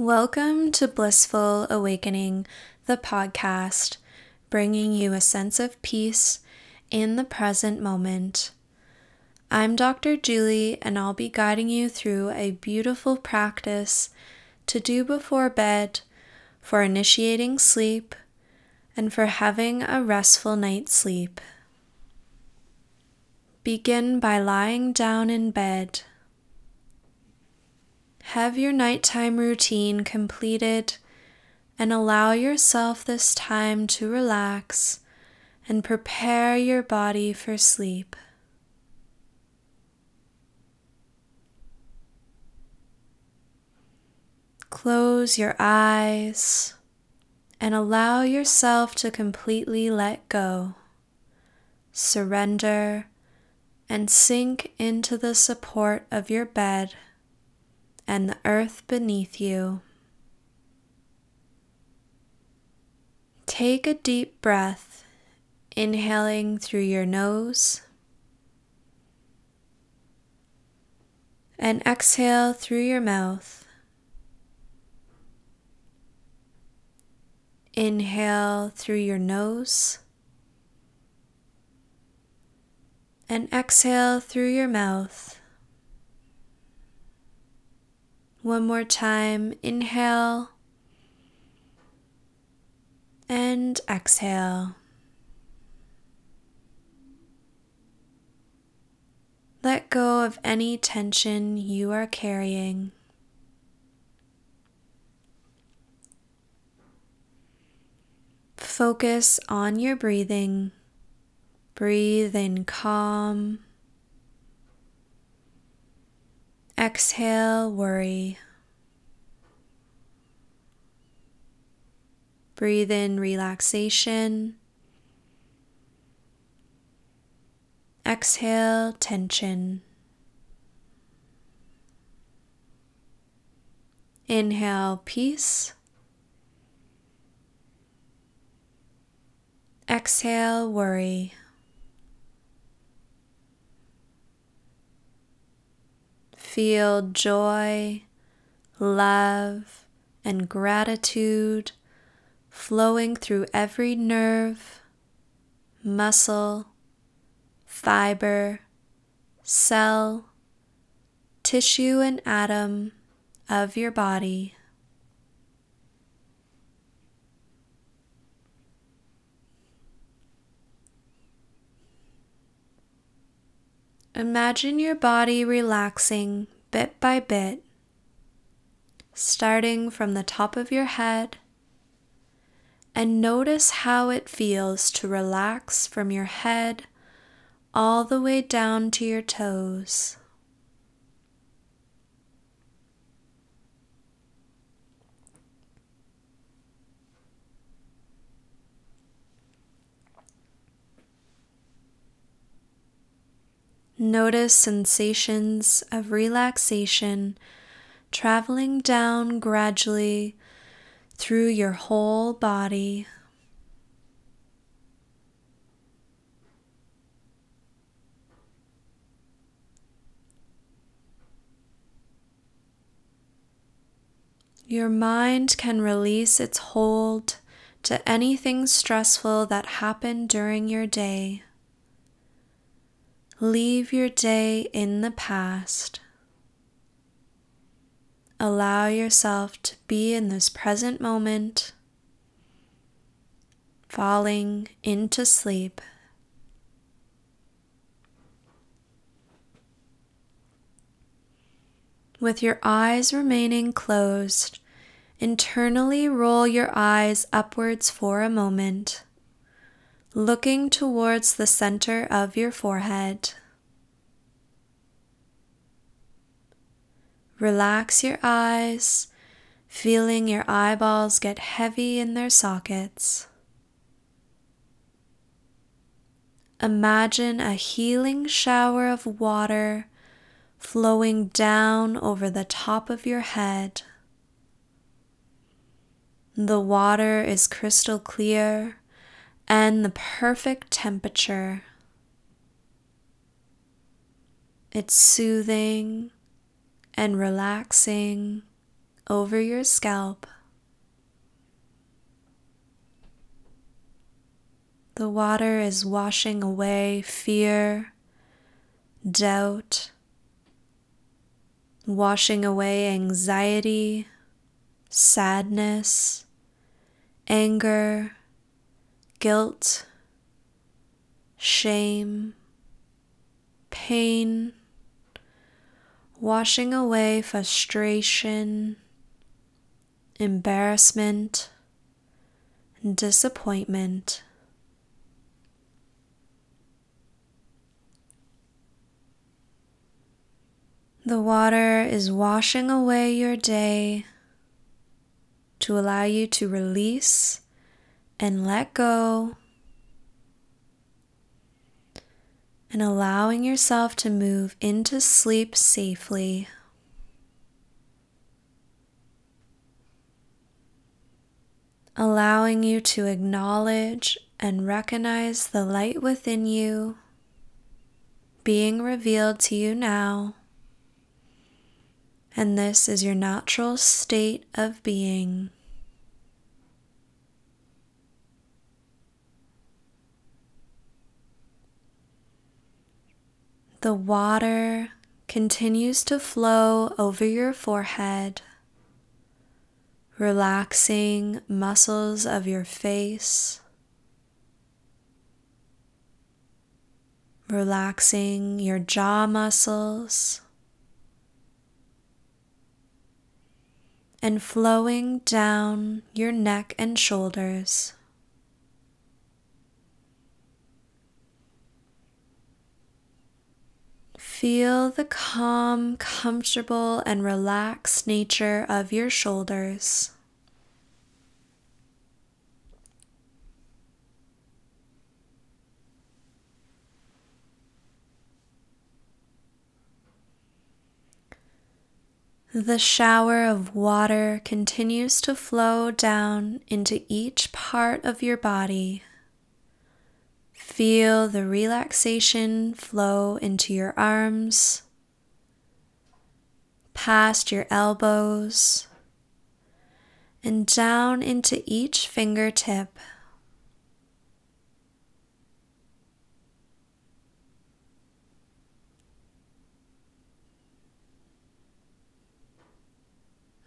Welcome to Blissful Awakening, the podcast, bringing you a sense of peace in the present moment. I'm Dr. Julie, and I'll be guiding you through a beautiful practice to do before bed for initiating sleep and for having a restful night's sleep. Begin by lying down in bed. Have your nighttime routine completed and allow yourself this time to relax and prepare your body for sleep. Close your eyes and allow yourself to completely let go, surrender, and sink into the support of your bed and the earth beneath you. Take a deep breath, inhaling through your nose and exhale through your mouth. Inhale through your nose and exhale through your mouth. One more time, inhale and exhale. Let go of any tension you are carrying. Focus on your breathing. Breathe in calm. Exhale, worry. Breathe in relaxation. Exhale, tension. Inhale, peace. Exhale, worry. Feel joy, love, and gratitude flowing through every nerve, muscle, fiber, cell, tissue, and atom of your body. Imagine your body relaxing bit by bit, starting from the top of your head, and notice how it feels to relax from your head all the way down to your toes. Notice sensations of relaxation traveling down gradually through your whole body. Your mind can release its hold to anything stressful that happened during your day. Leave your day in the past. Allow yourself to be in this present moment, falling into sleep. With your eyes remaining closed, internally roll your eyes upwards for a moment looking towards the center of your forehead. Relax your eyes, feeling your eyeballs get heavy in their sockets. Imagine a healing shower of water flowing down over the top of your head. The water is crystal clear and the perfect temperature. It's soothing and relaxing over your scalp. The water is washing away fear, doubt, washing away anxiety, sadness, anger, guilt, shame, pain, washing away frustration, embarrassment, disappointment. The water is washing away your day to allow you to release and let go, and allowing yourself to move into sleep safely. Allowing you to acknowledge and recognize the light within you being revealed to you now and this is your natural state of being. The water continues to flow over your forehead, relaxing muscles of your face, relaxing your jaw muscles. and flowing down your neck and shoulders. Feel the calm, comfortable, and relaxed nature of your shoulders. The shower of water continues to flow down into each part of your body. Feel the relaxation flow into your arms, past your elbows, and down into each fingertip.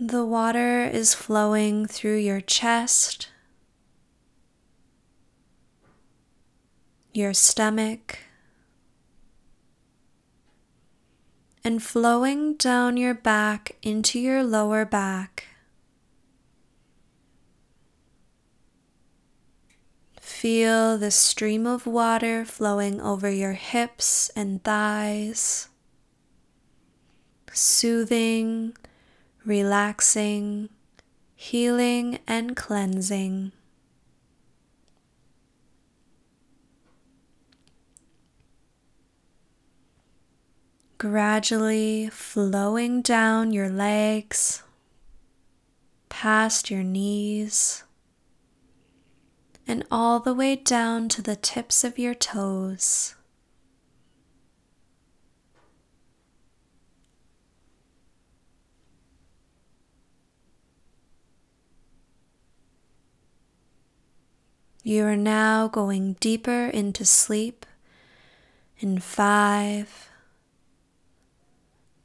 The water is flowing through your chest, your stomach, and flowing down your back into your lower back. Feel the stream of water flowing over your hips and thighs, soothing relaxing, healing, and cleansing. Gradually flowing down your legs, past your knees, and all the way down to the tips of your toes. You are now going deeper into sleep in five,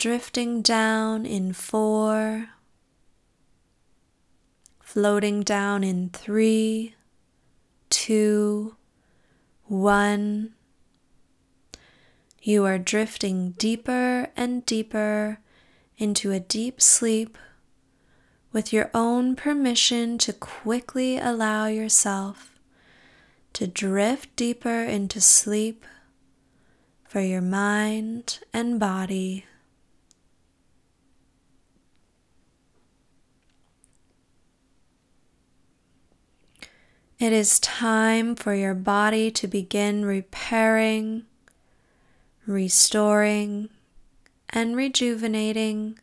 drifting down in four, floating down in three, two, one. You are drifting deeper and deeper into a deep sleep with your own permission to quickly allow yourself to drift deeper into sleep for your mind and body. It is time for your body to begin repairing, restoring, and rejuvenating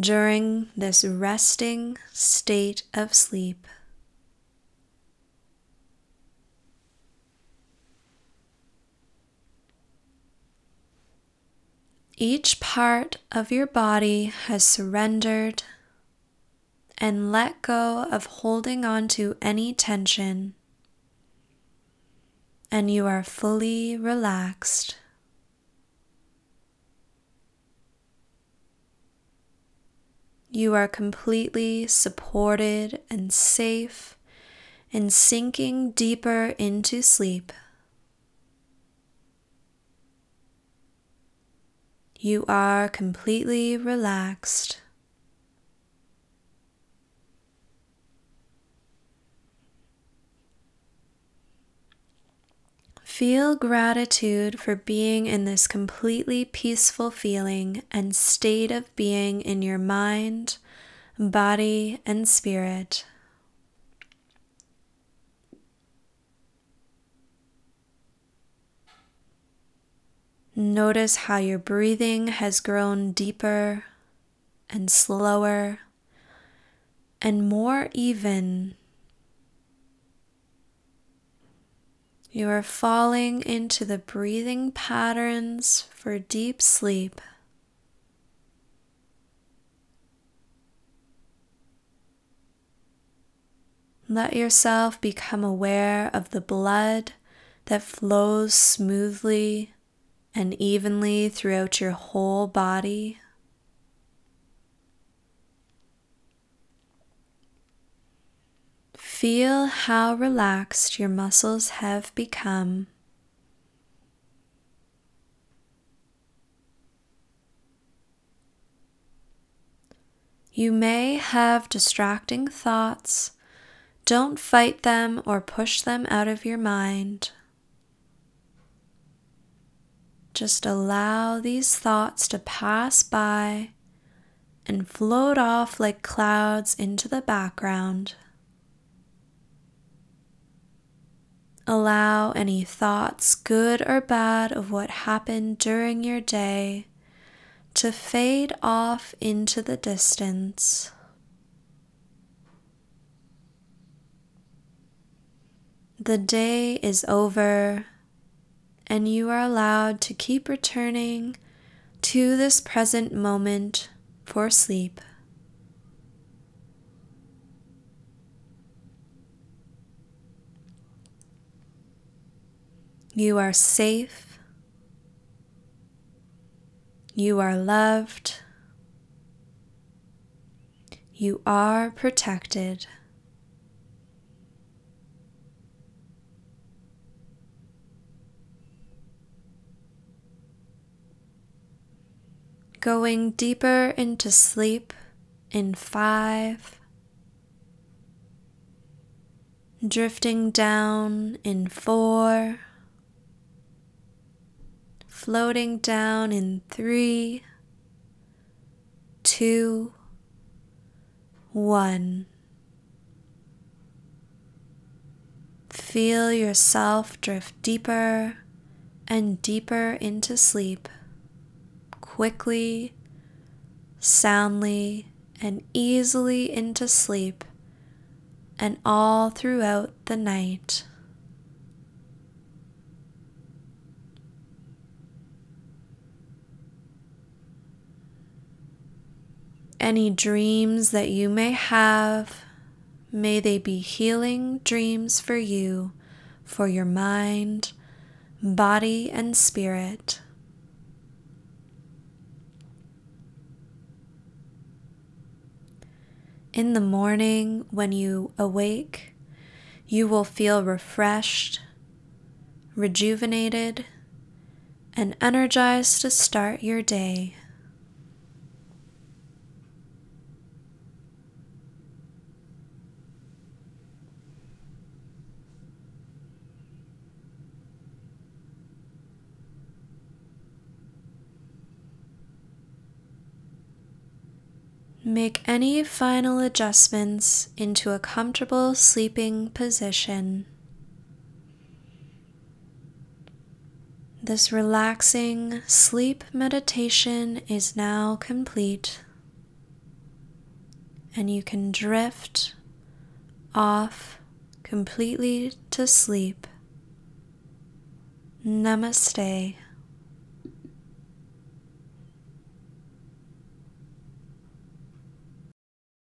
during this resting state of sleep. Each part of your body has surrendered and let go of holding on to any tension, and you are fully relaxed. You are completely supported and safe and sinking deeper into sleep. You are completely relaxed. Feel gratitude for being in this completely peaceful feeling and state of being in your mind, body, and spirit. Notice how your breathing has grown deeper and slower and more even You are falling into the breathing patterns for deep sleep. Let yourself become aware of the blood that flows smoothly and evenly throughout your whole body. Feel how relaxed your muscles have become. You may have distracting thoughts. Don't fight them or push them out of your mind. Just allow these thoughts to pass by and float off like clouds into the background. Allow any thoughts, good or bad, of what happened during your day to fade off into the distance. The day is over, and you are allowed to keep returning to this present moment for sleep. You are safe. You are loved. You are protected. Going deeper into sleep in five, drifting down in four floating down in three, two, one. Feel yourself drift deeper and deeper into sleep, quickly, soundly, and easily into sleep, and all throughout the night. Any dreams that you may have, may they be healing dreams for you, for your mind, body, and spirit. In the morning, when you awake, you will feel refreshed, rejuvenated, and energized to start your day. Make any final adjustments into a comfortable sleeping position. This relaxing sleep meditation is now complete, and you can drift off completely to sleep. Namaste.